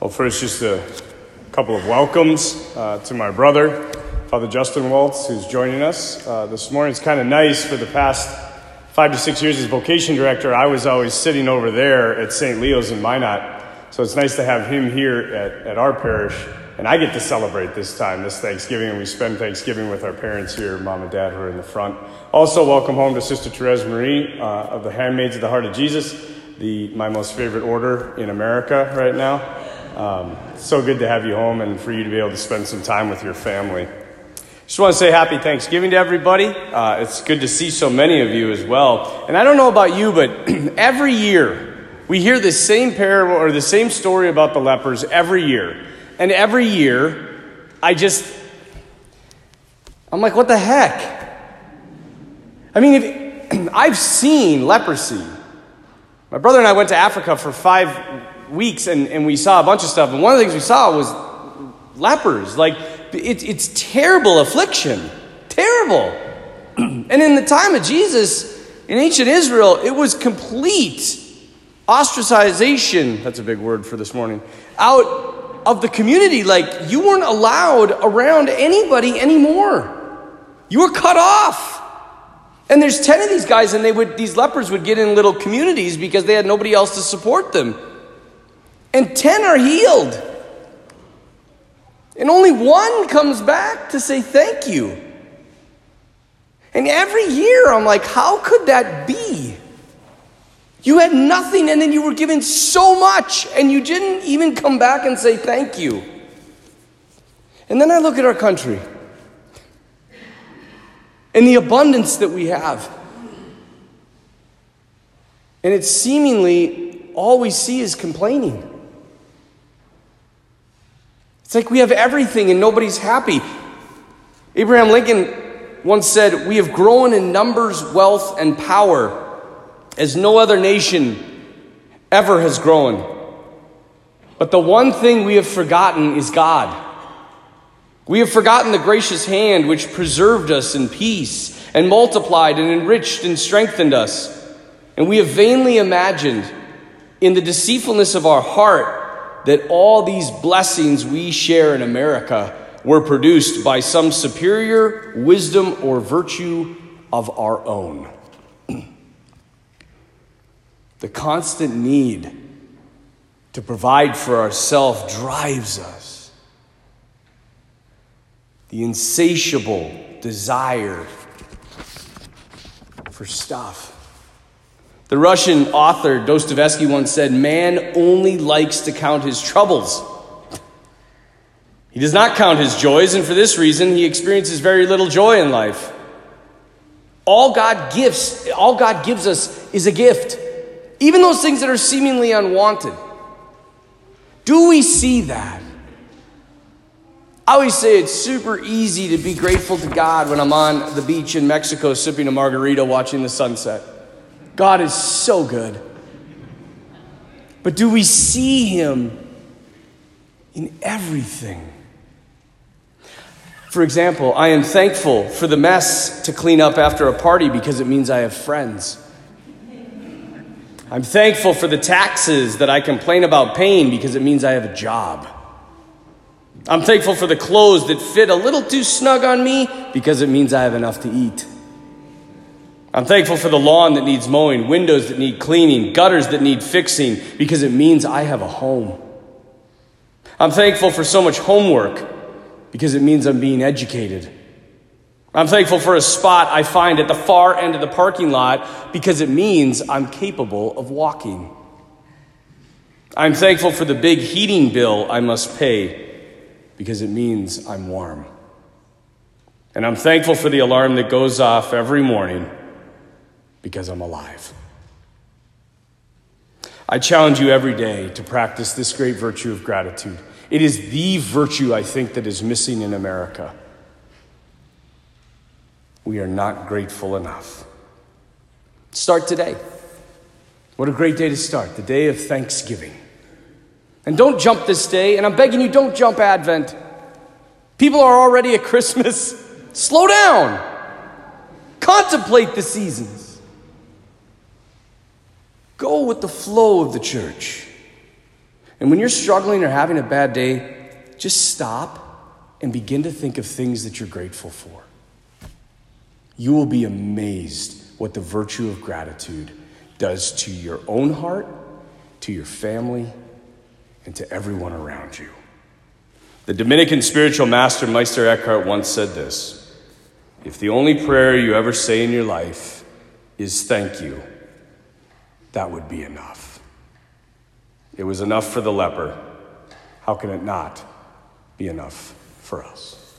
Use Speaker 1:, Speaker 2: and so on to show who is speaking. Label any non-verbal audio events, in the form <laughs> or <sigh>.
Speaker 1: Well, first, just a couple of welcomes uh, to my brother, Father Justin Waltz, who's joining us uh, this morning. It's kind of nice for the past five to six years as vocation director. I was always sitting over there at St. Leo's in Minot. So it's nice to have him here at, at our parish. And I get to celebrate this time, this Thanksgiving, and we spend Thanksgiving with our parents here, mom and dad, who are in the front. Also, welcome home to Sister Therese Marie uh, of the Handmaids of the Heart of Jesus, the, my most favorite order in America right now. Um, so good to have you home and for you to be able to spend some time with your family. Just want to say happy Thanksgiving to everybody. Uh, it's good to see so many of you as well. And I don't know about you, but <clears throat> every year we hear the same parable or the same story about the lepers every year. And every year, I just, I'm like, what the heck? I mean, if, <clears throat> I've seen leprosy. My brother and I went to Africa for five weeks and, and we saw a bunch of stuff. And one of the things we saw was lepers. Like, it, it's terrible affliction. Terrible. <clears throat> and in the time of Jesus, in ancient Israel, it was complete ostracization. That's a big word for this morning. Out of the community. Like, you weren't allowed around anybody anymore. You were cut off. And there's 10 of these guys, and they would, these lepers would get in little communities because they had nobody else to support them. And 10 are healed. And only one comes back to say thank you. And every year I'm like, how could that be? You had nothing and then you were given so much and you didn't even come back and say thank you. And then I look at our country and the abundance that we have. And it's seemingly all we see is complaining. It's like we have everything and nobody's happy. Abraham Lincoln once said, We have grown in numbers, wealth, and power as no other nation ever has grown. But the one thing we have forgotten is God. We have forgotten the gracious hand which preserved us in peace and multiplied and enriched and strengthened us. And we have vainly imagined in the deceitfulness of our heart that all these blessings we share in America were produced by some superior wisdom or virtue of our own. The constant need to provide for ourselves drives us. The insatiable desire for stuff. The Russian author Dostoevsky once said, Man only likes to count his troubles. He does not count his joys, and for this reason, he experiences very little joy in life. All God gives, all God gives us is a gift. Even those things that are seemingly unwanted. Do we see that? I always say it's super easy to be grateful to God when I'm on the beach in Mexico sipping a margarita watching the sunset. God is so good. But do we see Him in everything? For example, I am thankful for the mess to clean up after a party because it means I have friends. I'm thankful for the taxes that I complain about paying because it means I have a job. I'm thankful for the clothes that fit a little too snug on me because it means I have enough to eat. I'm thankful for the lawn that needs mowing, windows that need cleaning, gutters that need fixing because it means I have a home. I'm thankful for so much homework because it means I'm being educated. I'm thankful for a spot I find at the far end of the parking lot because it means I'm capable of walking. I'm thankful for the big heating bill I must pay because it means I'm warm. And I'm thankful for the alarm that goes off every morning because I'm alive. I challenge you every day to practice this great virtue of gratitude. It is the virtue I think that is missing in America we are not grateful enough. Start today. What a great day to start, the day of Thanksgiving. And don't jump this day, and I'm begging you, don't jump Advent. People are already at Christmas. <laughs> Slow down. Contemplate the seasons. With the flow of the church.
Speaker 2: And when you're struggling or having a bad day, just stop and begin to think of things that you're grateful for. You will be amazed what the virtue of gratitude does to your own heart, to your family, and to everyone around you. The Dominican spiritual master Meister Eckhart once said this If the only prayer you ever say in your life is thank you, that would be enough. It was enough for the leper. How can it not be enough for us?